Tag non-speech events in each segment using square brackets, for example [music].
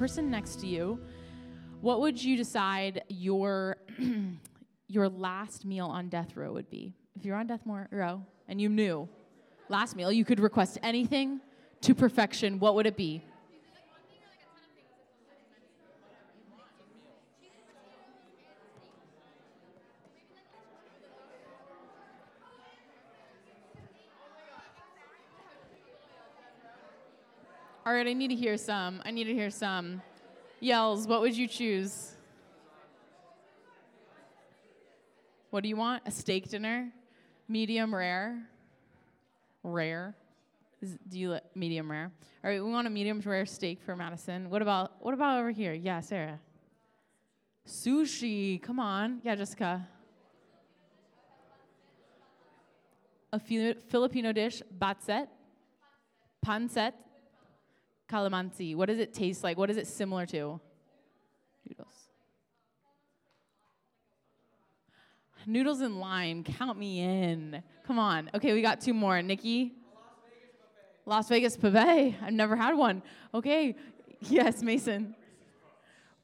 person next to you, what would you decide your [clears throat] your last meal on death row would be? If you're on death row and you knew last meal, you could request anything to perfection. What would it be? All right, I need to hear some. I need to hear some yells. What would you choose? What do you want? A steak dinner? Medium rare? Rare? Is, do you medium rare? All right, we want a medium rare steak for Madison. What about what about over here? Yeah, Sarah. Sushi. Come on. Yeah, Jessica. A Filipino dish, batset, pancit, calamansi? What does it taste like? What is it similar to? Noodles. Noodles and lime. Count me in. Come on. Okay, we got two more. Nikki? Las Vegas Pave. I've never had one. Okay. Yes, Mason.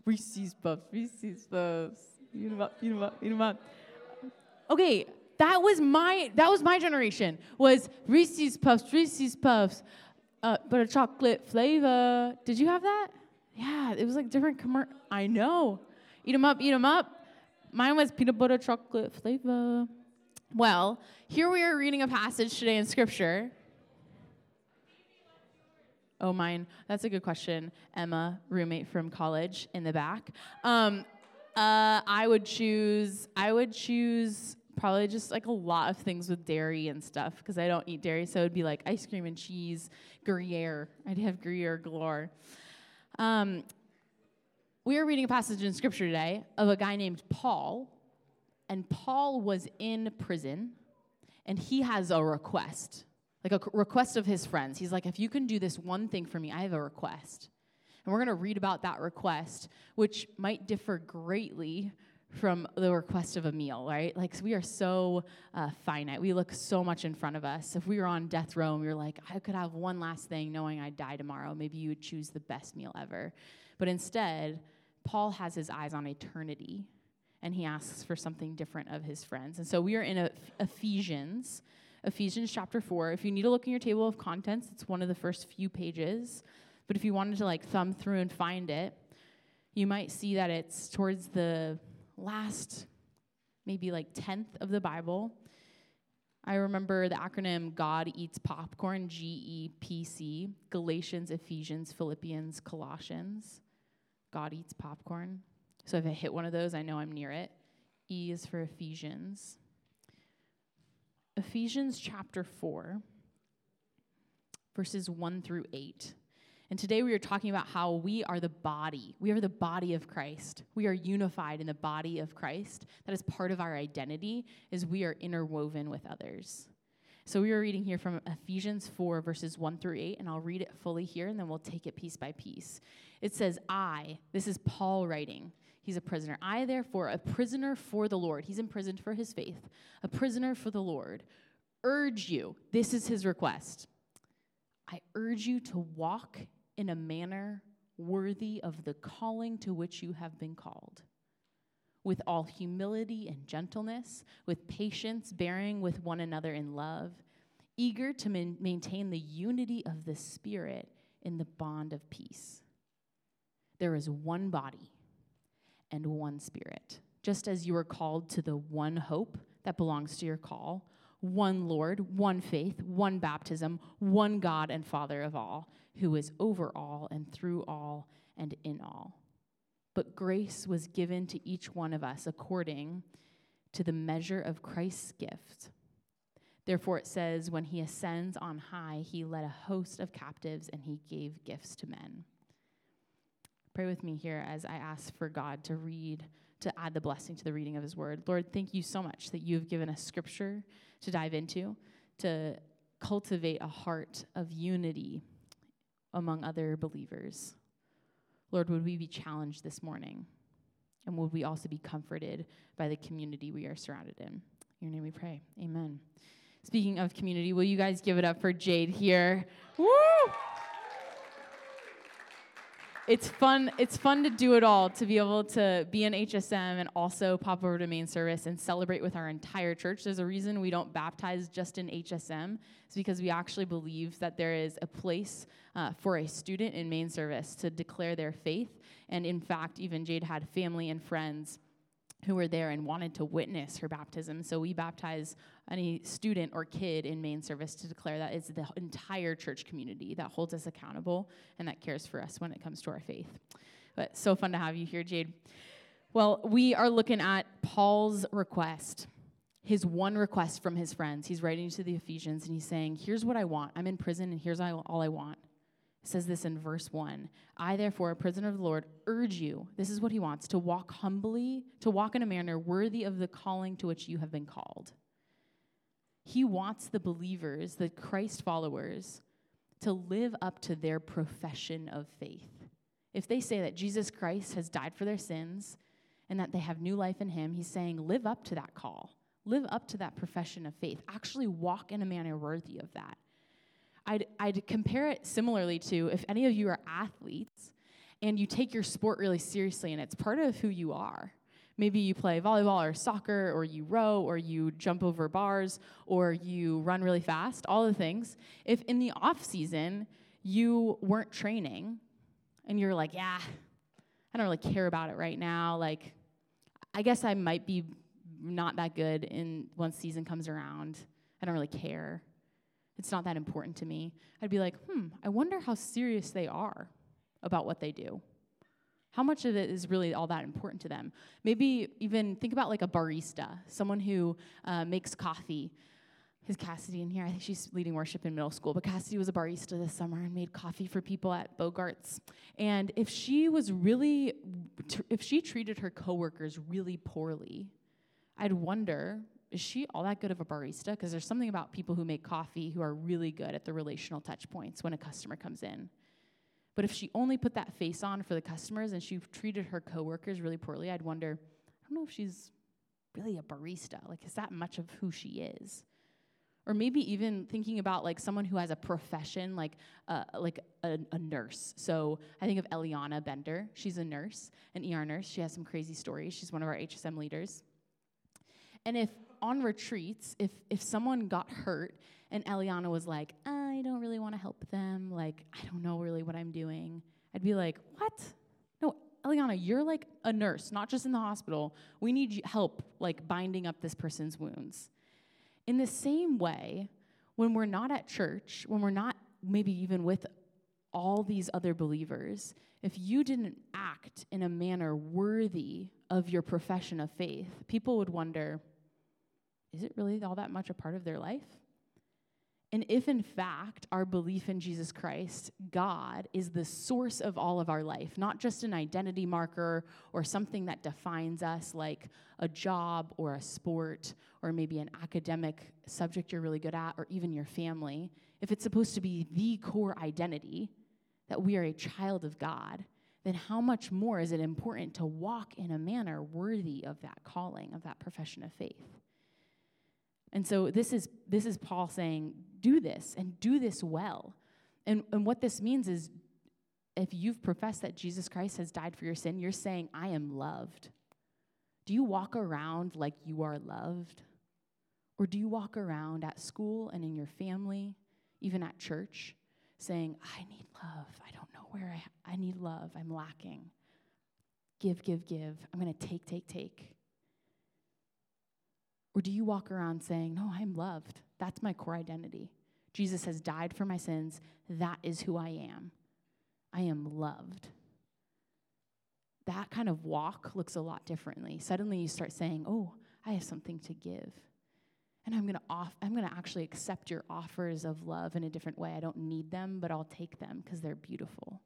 Reese's Puffs. Reese's Puffs. Eat them up. Okay, that was my that was my generation. Was Reese's Puffs. Reese's Puffs uh, but a chocolate flavor. Did you have that? Yeah, it was like different. I know. Eat them up, eat them up. Mine was peanut butter chocolate flavor. Well, here we are reading a passage today in Scripture. Oh, mine. That's a good question. Emma, roommate from college in the back. Um, uh, I would choose. I would choose probably just like a lot of things with dairy and stuff because I don't eat dairy. So it would be like ice cream and cheese, Gruyere. I'd have Gruyere galore. Um, we are reading a passage in scripture today of a guy named Paul, and Paul was in prison, and he has a request, like a request of his friends. He's like, if you can do this one thing for me, I have a request. And we're going to read about that request, which might differ greatly from the request of a meal, right? Like, we are so uh, finite. We look so much in front of us. If we were on death row and we were like, I could have one last thing knowing I'd die tomorrow, maybe you would choose the best meal ever. But instead, Paul has his eyes on eternity and he asks for something different of his friends. And so we are in Ephesians, Ephesians chapter 4. If you need to look in your table of contents, it's one of the first few pages. But if you wanted to like thumb through and find it, you might see that it's towards the last maybe like tenth of the Bible. I remember the acronym God Eats Popcorn, G E P C, Galatians, Ephesians, Philippians, Colossians. God eats popcorn. So if I hit one of those, I know I'm near it. E is for Ephesians. Ephesians chapter 4, verses 1 through 8. And today we are talking about how we are the body. We are the body of Christ. We are unified in the body of Christ. That is part of our identity is we are interwoven with others. So we are reading here from Ephesians 4 verses 1 through 8 and I'll read it fully here and then we'll take it piece by piece. It says, "I, this is Paul writing. He's a prisoner. I therefore, a prisoner for the Lord. He's imprisoned for his faith. A prisoner for the Lord. Urge you. This is his request. I urge you to walk in a manner worthy of the calling to which you have been called. With all humility and gentleness, with patience, bearing with one another in love, eager to man- maintain the unity of the Spirit in the bond of peace. There is one body and one Spirit, just as you are called to the one hope that belongs to your call one Lord, one faith, one baptism, one God and Father of all, who is over all and through all and in all. But grace was given to each one of us according to the measure of Christ's gift. Therefore, it says, when he ascends on high, he led a host of captives and he gave gifts to men. Pray with me here as I ask for God to read, to add the blessing to the reading of his word. Lord, thank you so much that you have given us scripture to dive into, to cultivate a heart of unity among other believers. Lord, would we be challenged this morning? And would we also be comforted by the community we are surrounded in? In your name we pray. Amen. Speaking of community, will you guys give it up for Jade here? Woo! It's fun. It's fun to do it all. To be able to be in HSM and also pop over to main service and celebrate with our entire church. There's a reason we don't baptize just in HSM. It's because we actually believe that there is a place uh, for a student in main service to declare their faith. And in fact, even Jade had family and friends who were there and wanted to witness her baptism. So we baptize any student or kid in main service to declare that it's the entire church community that holds us accountable and that cares for us when it comes to our faith. But so fun to have you here, Jade. Well, we are looking at Paul's request, his one request from his friends. He's writing to the Ephesians and he's saying, Here's what I want. I'm in prison and here's all I want says this in verse 1 I, therefore, a prisoner of the Lord, urge you, this is what he wants, to walk humbly, to walk in a manner worthy of the calling to which you have been called. He wants the believers, the Christ followers, to live up to their profession of faith. If they say that Jesus Christ has died for their sins and that they have new life in him, he's saying, live up to that call. Live up to that profession of faith. Actually, walk in a manner worthy of that. I'd, I'd compare it similarly to if any of you are athletes and you take your sport really seriously and it's part of who you are. Maybe you play volleyball or soccer or you row or you jump over bars or you run really fast, all the things. If in the off season you weren't training and you're like, yeah, I don't really care about it right now, like I guess I might be not that good in once season comes around. I don't really care it's not that important to me, I'd be like, hmm, I wonder how serious they are about what they do. How much of it is really all that important to them? Maybe even think about like a barista, someone who uh, makes coffee. Is Cassidy in here? I think she's leading worship in middle school, but Cassidy was a barista this summer and made coffee for people at Bogarts. And if she was really, if she treated her coworkers really poorly, I'd wonder is she all that good of a barista? Because there's something about people who make coffee who are really good at the relational touch points when a customer comes in. But if she only put that face on for the customers and she treated her coworkers really poorly, I'd wonder, I don't know if she's really a barista. Like, is that much of who she is? Or maybe even thinking about like someone who has a profession, like uh, like a, a, nurse. So I think of Eliana Bender. She's a nurse, an ER nurse. She has some crazy stories. She's one of our HSM leaders. And if on retreats, if if someone got hurt and Eliana was like, I don't really want to help them, like I don't know really what I'm doing, I'd be like, what? No, Eliana, you're like a nurse, not just in the hospital. We need help like binding up this person's wounds. In the same way, when we're not at church, when we're not maybe even with all these other believers, if you didn't act in a manner worthy of your profession of faith, people would wonder, is it really all that much a part of their life? And if in fact our belief in Jesus Christ, God, is the source of all of our life, not just an identity marker or something that defines us like a job or a sport or maybe an academic subject you're really good at or even your family, if it's supposed to be the core identity that we are a child of God, then how much more is it important to walk in a manner worthy of that calling, of that profession of faith? And so this is this is Paul saying, do this and do this well. And and what this means is if you've professed that Jesus Christ has died for your sin, you're saying, I am loved. Do you walk around like you are loved? Or do you walk around at school and in your family, even at church, saying, I need love. I don't know where I, I need love. I'm lacking. Give, give, give. I'm going to take, take, take. Or do you walk around saying, No, I'm loved? That's my core identity. Jesus has died for my sins. That is who I am. I am loved. That kind of walk looks a lot differently. Suddenly you start saying, Oh, I have something to give. And I'm gonna off I'm gonna actually accept your offers of love in a different way. I don't need them, but I'll take them because they're beautiful.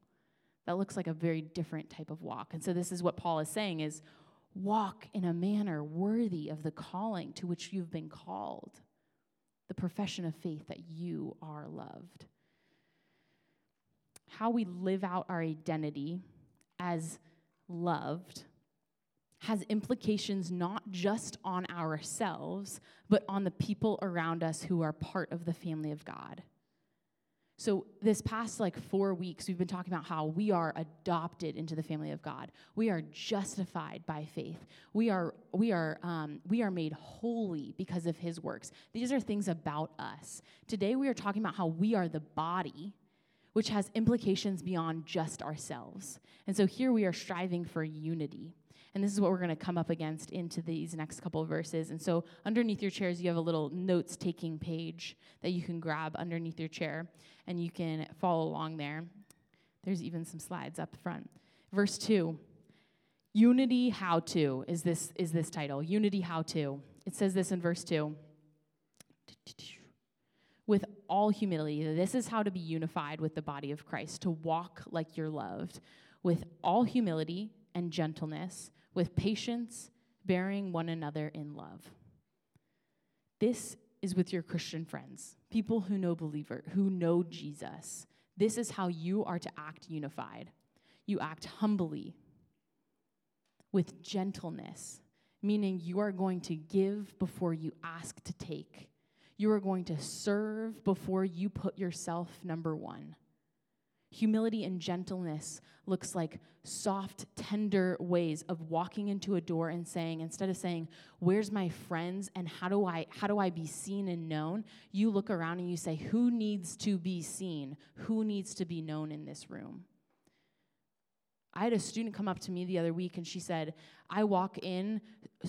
That looks like a very different type of walk. And so this is what Paul is saying is walk in a manner worthy of the calling to which you've been called, the profession of faith that you are loved. How we live out our identity as loved has implications not just on ourselves, but on the people around us who are part of the family of God. So, this past like four weeks, we've been talking about how we are adopted into the family of God. We are justified by faith. We are, we are, um, we are made holy because of his works. These are things about us. Today, we are talking about how we are the body, which has implications beyond just ourselves. And so, here we are striving for unity. And this is what we're going to come up against into these next couple verses. And so, underneath your chairs, you have a little notes taking page that you can grab underneath your chair and you can follow along there. There's even some slides up front. Verse 2 Unity How To is this, is this title. Unity How To. It says this in verse 2 with all humility. This is how to be unified with the body of Christ, to walk like you're loved, with all humility and gentleness with patience, bearing one another in love. This is with your Christian friends, people who know believer, who know Jesus. This is how you are to act unified. You act humbly with gentleness, meaning you are going to give before you ask to take. You are going to serve before you put yourself number one. Humility and gentleness looks like soft, tender ways of walking into a door and saying, instead of saying, Where's my friends and how do I how do I be seen and known? You look around and you say, Who needs to be seen? Who needs to be known in this room? I had a student come up to me the other week and she said, I walk in,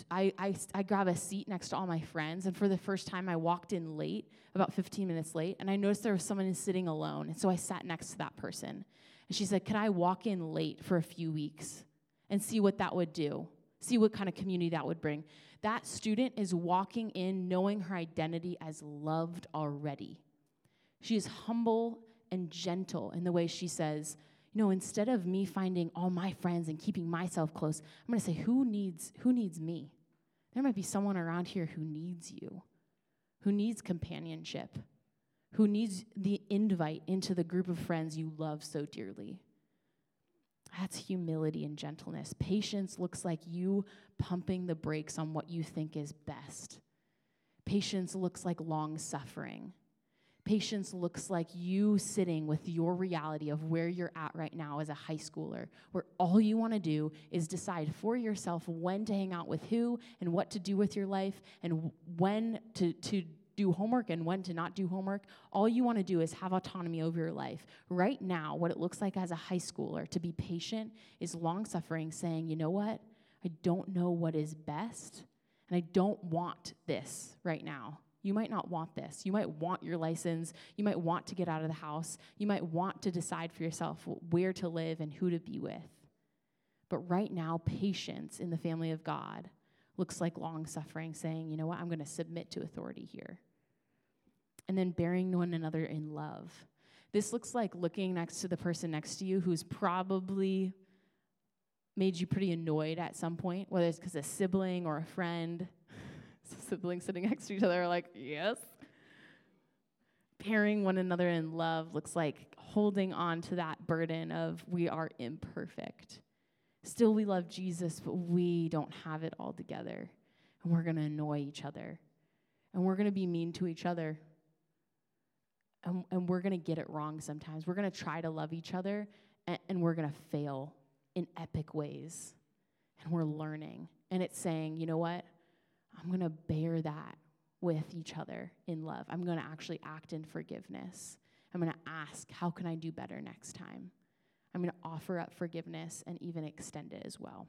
I, I, I grab a seat next to all my friends, and for the first time, I walked in late, about 15 minutes late, and I noticed there was someone sitting alone. And so I sat next to that person. And she said, Could I walk in late for a few weeks and see what that would do? See what kind of community that would bring. That student is walking in knowing her identity as loved already. She is humble and gentle in the way she says, you know, instead of me finding all my friends and keeping myself close, I'm going to say, who needs, who needs me? There might be someone around here who needs you, who needs companionship, who needs the invite into the group of friends you love so dearly. That's humility and gentleness. Patience looks like you pumping the brakes on what you think is best. Patience looks like long suffering. Patience looks like you sitting with your reality of where you're at right now as a high schooler, where all you want to do is decide for yourself when to hang out with who and what to do with your life and when to, to do homework and when to not do homework. All you want to do is have autonomy over your life. Right now, what it looks like as a high schooler to be patient is long suffering, saying, you know what? I don't know what is best, and I don't want this right now. You might not want this. You might want your license. You might want to get out of the house. You might want to decide for yourself where to live and who to be with. But right now, patience in the family of God looks like long suffering, saying, you know what, I'm going to submit to authority here. And then bearing one another in love. This looks like looking next to the person next to you who's probably made you pretty annoyed at some point, whether it's because a sibling or a friend siblings sitting [laughs] next to each other are like, yes. Pairing one another in love looks like holding on to that burden of we are imperfect. Still, we love Jesus, but we don't have it all together. And we're going to annoy each other. And we're going to be mean to each other. And, and we're going to get it wrong sometimes. We're going to try to love each other, and, and we're going to fail in epic ways. And we're learning. And it's saying, you know what? I'm going to bear that with each other in love. I'm going to actually act in forgiveness. I'm going to ask, how can I do better next time? I'm going to offer up forgiveness and even extend it as well.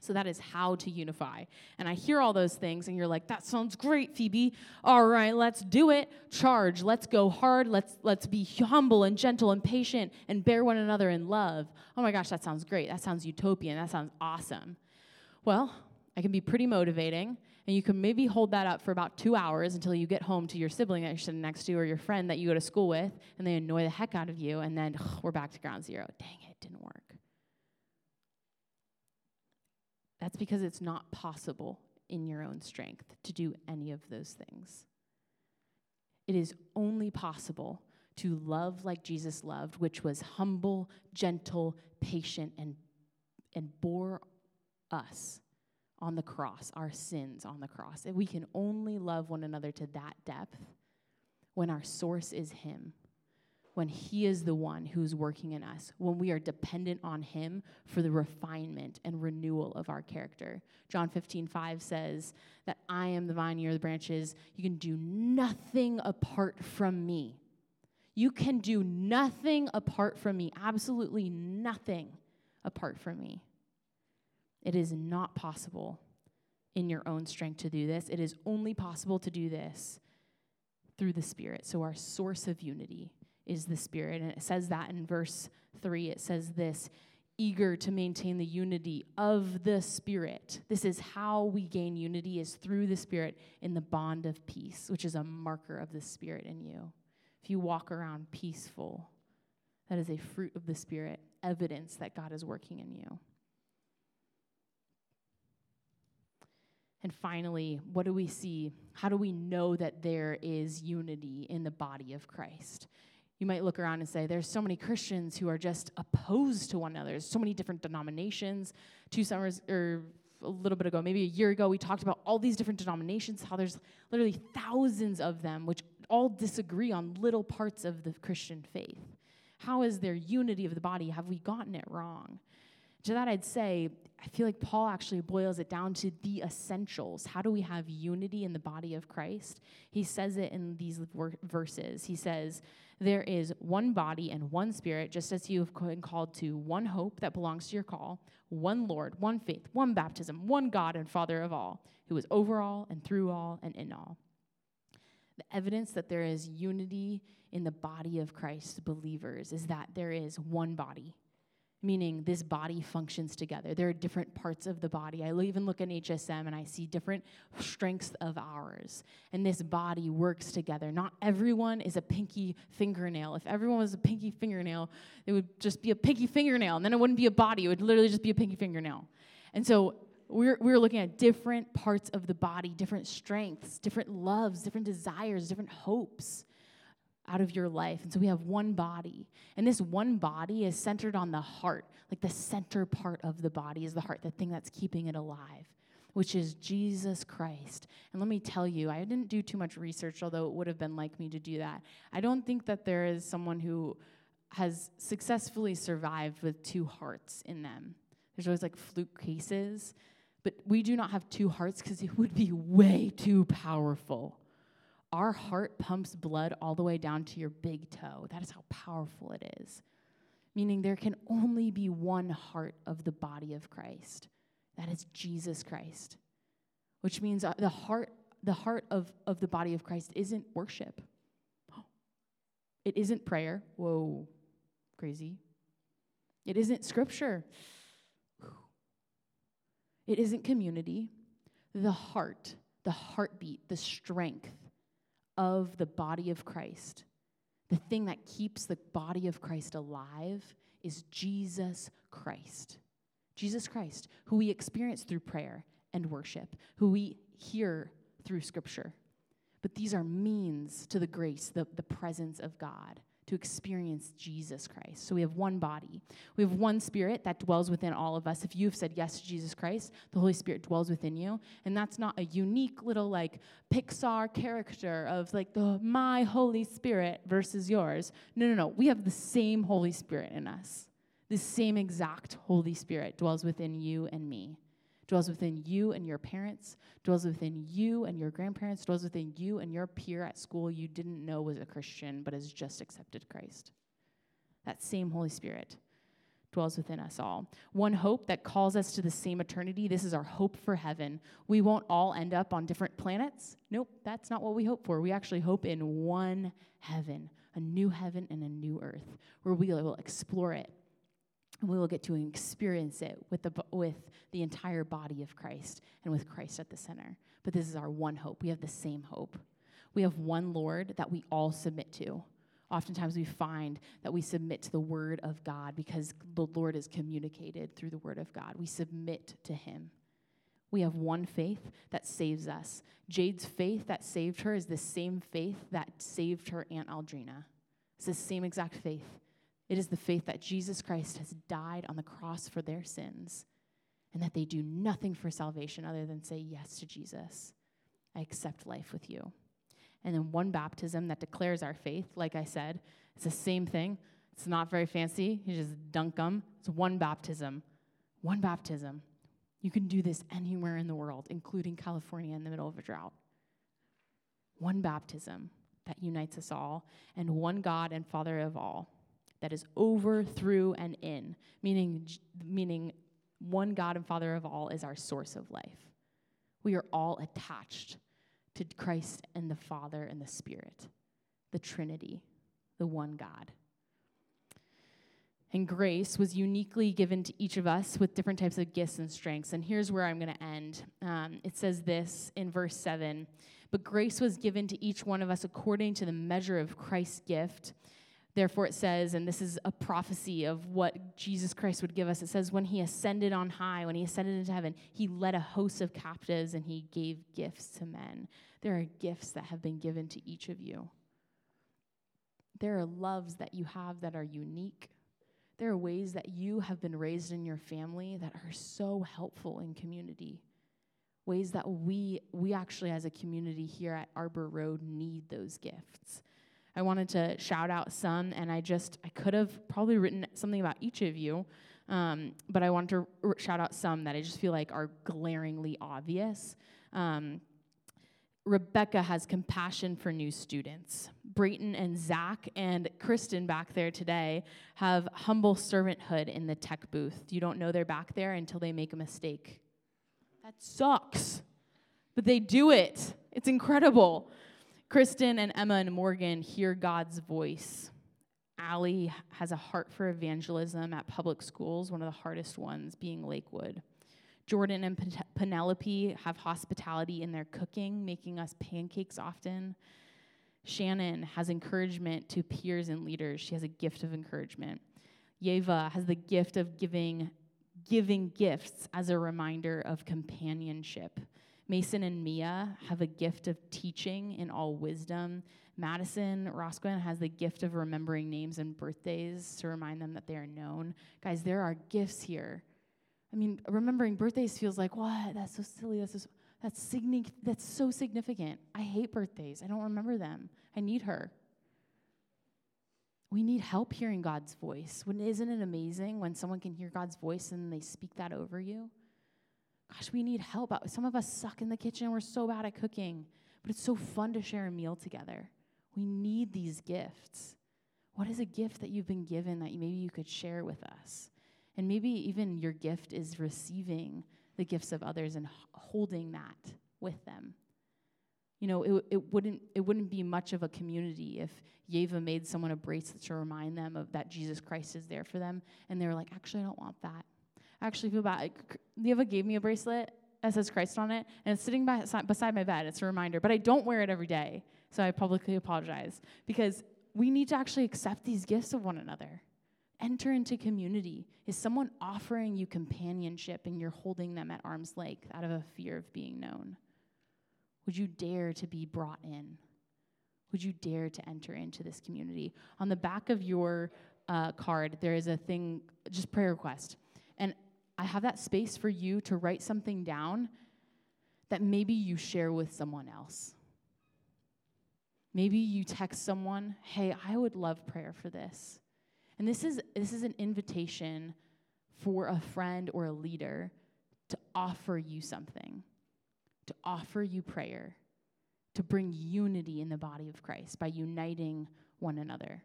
So that is how to unify. And I hear all those things, and you're like, that sounds great, Phoebe. All right, let's do it. Charge. Let's go hard. Let's let's be humble and gentle and patient and bear one another in love. Oh my gosh, that sounds great. That sounds utopian. That sounds awesome. Well, I can be pretty motivating. And you can maybe hold that up for about two hours until you get home to your sibling that you're sitting next to or your friend that you go to school with, and they annoy the heck out of you, and then ugh, we're back to ground zero. Dang it, didn't work. That's because it's not possible in your own strength to do any of those things. It is only possible to love like Jesus loved, which was humble, gentle, patient, and, and bore us on the cross, our sins on the cross. And we can only love one another to that depth when our source is Him, when He is the one who's working in us, when we are dependent on Him for the refinement and renewal of our character. John 15, 5 says that I am the vine, you're the branches. You can do nothing apart from me. You can do nothing apart from me, absolutely nothing apart from me. It is not possible in your own strength to do this. It is only possible to do this through the Spirit. So, our source of unity is the Spirit. And it says that in verse 3. It says this eager to maintain the unity of the Spirit. This is how we gain unity, is through the Spirit in the bond of peace, which is a marker of the Spirit in you. If you walk around peaceful, that is a fruit of the Spirit, evidence that God is working in you. And finally, what do we see? How do we know that there is unity in the body of Christ? You might look around and say, there's so many Christians who are just opposed to one another. There's so many different denominations. Two summers, or a little bit ago, maybe a year ago, we talked about all these different denominations, how there's literally thousands of them, which all disagree on little parts of the Christian faith. How is there unity of the body? Have we gotten it wrong? To that, I'd say, I feel like Paul actually boils it down to the essentials. How do we have unity in the body of Christ? He says it in these verses. He says, There is one body and one spirit, just as you have been called to one hope that belongs to your call, one Lord, one faith, one baptism, one God and Father of all, who is over all and through all and in all. The evidence that there is unity in the body of Christ believers is that there is one body meaning this body functions together. There are different parts of the body. I even look at HSM and I see different strengths of ours. And this body works together. Not everyone is a pinky fingernail. If everyone was a pinky fingernail, it would just be a pinky fingernail, and then it wouldn't be a body. It would literally just be a pinky fingernail. And so we're, we're looking at different parts of the body, different strengths, different loves, different desires, different hopes out of your life. And so we have one body. And this one body is centered on the heart. Like the center part of the body is the heart, the thing that's keeping it alive, which is Jesus Christ. And let me tell you, I didn't do too much research, although it would have been like me to do that. I don't think that there is someone who has successfully survived with two hearts in them. There's always like fluke cases, but we do not have two hearts because it would be way too powerful our heart pumps blood all the way down to your big toe. That is how powerful it is. Meaning there can only be one heart of the body of Christ. That is Jesus Christ. Which means uh, the heart the heart of, of the body of Christ isn't worship. It isn't prayer. Whoa, crazy. It isn't scripture. It isn't community. The heart, the heartbeat, the strength of the body of Christ, the thing that keeps the body of Christ alive is Jesus Christ. Jesus Christ, who we experience through prayer and worship, who we hear through scripture. But these are means to the grace, the, the presence of God to experience Jesus Christ. So we have one body. We have one spirit that dwells within all of us. If you've said yes to Jesus Christ, the Holy Spirit dwells within you. And that's not a unique little like Pixar character of like the my Holy Spirit versus yours. No, no, no. We have the same Holy Spirit in us. The same exact Holy Spirit dwells within you and me dwells within you and your parents, dwells within you and your grandparents, dwells within you and your peer at school you didn't know was a Christian but has just accepted Christ. That same Holy Spirit dwells within us all. One hope that calls us to the same eternity. This is our hope for heaven. We won't all end up on different planets. Nope, that's not what we hope for. We actually hope in one heaven, a new heaven and a new earth, where we will explore it and we will get to experience it with the, with the entire body of Christ and with Christ at the center. But this is our one hope. We have the same hope. We have one Lord that we all submit to. Oftentimes we find that we submit to the Word of God because the Lord is communicated through the Word of God. We submit to Him. We have one faith that saves us. Jade's faith that saved her is the same faith that saved her Aunt Aldrina. It's the same exact faith. It is the faith that Jesus Christ has died on the cross for their sins and that they do nothing for salvation other than say yes to Jesus. I accept life with you. and then one baptism that declares our faith. Like I said, it's the same thing. It's not very fancy. You just dunk them. It's one baptism. One baptism. You can do this anywhere in the world, including California in the middle of a drought. One baptism that unites us all, and one God and Father of all that is over, through, and in, meaning, meaning one God and Father of all is our source of life. We are all attached to Christ and the Father and the Spirit, the Trinity, the one God. And grace was uniquely given to each of us with different types of gifts and strengths. And here's where I'm going to end. Um, it says this in verse 7 But grace was given to each one of us according to the measure of Christ's gift. Therefore, it says, and this is a prophecy of what Jesus Christ would give us. It says, when he ascended on high, when he ascended into heaven, he led a host of captives and he gave gifts to men. There are gifts that have been given to each of you. There are loves that you have that are unique. There are ways that you have been raised in your family that are so helpful in community. Ways that we, we actually, as a community here at Arbor Road, need those gifts. I wanted to shout out some, and I just, I could have probably written something about each of you, um, but I wanted to r- shout out some that I just feel like are glaringly obvious. Um, Rebecca has compassion for new students. Brayton and Zach and Kristen back there today have humble servanthood in the tech booth. You don't know they're back there until they make a mistake. That sucks. But they do it. It's incredible. Kristen and Emma and Morgan hear God's voice. Allie has a heart for evangelism at public schools, one of the hardest ones being Lakewood. Jordan and Penelope have hospitality in their cooking, making us pancakes often. Shannon has encouragement to peers and leaders. She has a gift of encouragement. Yeva has the gift of giving giving gifts as a reminder of companionship. Mason and Mia have a gift of teaching in all wisdom. Madison Roscoe has the gift of remembering names and birthdays to remind them that they are known. Guys, there are gifts here. I mean, remembering birthdays feels like, what? That's so silly. That's so, that's, that's so significant. I hate birthdays. I don't remember them. I need her. We need help hearing God's voice. When, isn't it amazing when someone can hear God's voice and they speak that over you? Gosh, we need help. Uh, some of us suck in the kitchen. We're so bad at cooking, but it's so fun to share a meal together. We need these gifts. What is a gift that you've been given that maybe you could share with us? And maybe even your gift is receiving the gifts of others and holding that with them. You know, it, it, wouldn't, it wouldn't be much of a community if Yeva made someone a bracelet to remind them of that Jesus Christ is there for them, and they were like, actually, I don't want that. Actually feel bad. Gave me a bracelet that says Christ on it, and it's sitting by, beside my bed. It's a reminder, but I don't wear it every day, so I publicly apologize because we need to actually accept these gifts of one another. Enter into community. Is someone offering you companionship and you're holding them at arm's length out of a fear of being known? Would you dare to be brought in? Would you dare to enter into this community? On the back of your uh, card, there is a thing, just prayer request. And I have that space for you to write something down that maybe you share with someone else. Maybe you text someone, "Hey, I would love prayer for this." And this is this is an invitation for a friend or a leader to offer you something, to offer you prayer, to bring unity in the body of Christ by uniting one another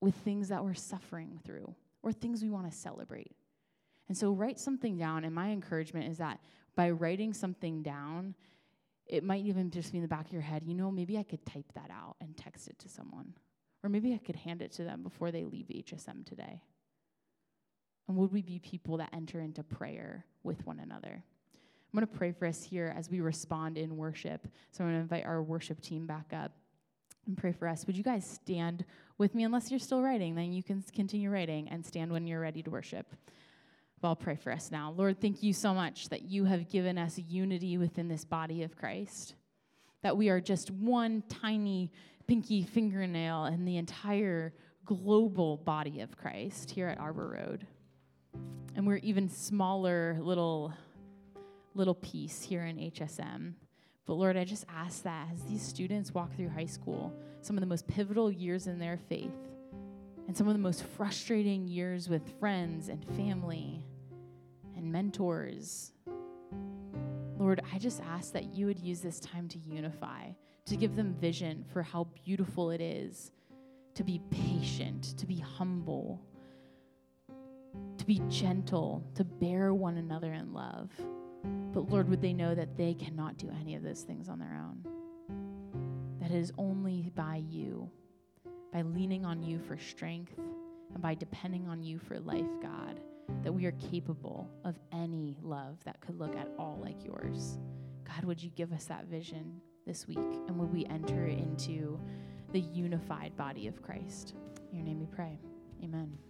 with things that we're suffering through or things we want to celebrate. And so write something down. And my encouragement is that by writing something down, it might even just be in the back of your head, you know, maybe I could type that out and text it to someone. Or maybe I could hand it to them before they leave HSM today. And would we be people that enter into prayer with one another? I'm going to pray for us here as we respond in worship. So I'm going to invite our worship team back up and pray for us. Would you guys stand with me? Unless you're still writing, then you can continue writing and stand when you're ready to worship. Well, I'll pray for us now. Lord, thank you so much that you have given us unity within this body of Christ, that we are just one tiny pinky fingernail in the entire global body of Christ here at Arbor Road. And we're even smaller little little piece here in HSM. But Lord, I just ask that as these students walk through high school, some of the most pivotal years in their faith, and some of the most frustrating years with friends and family and mentors, Lord, I just ask that you would use this time to unify, to give them vision for how beautiful it is to be patient, to be humble, to be gentle, to bear one another in love. But Lord, would they know that they cannot do any of those things on their own? That it is only by you, by leaning on you for strength, and by depending on you for life, God, that we are capable of any love that could look at all like yours. God, would you give us that vision this week? And would we enter into the unified body of Christ? In your name we pray. Amen.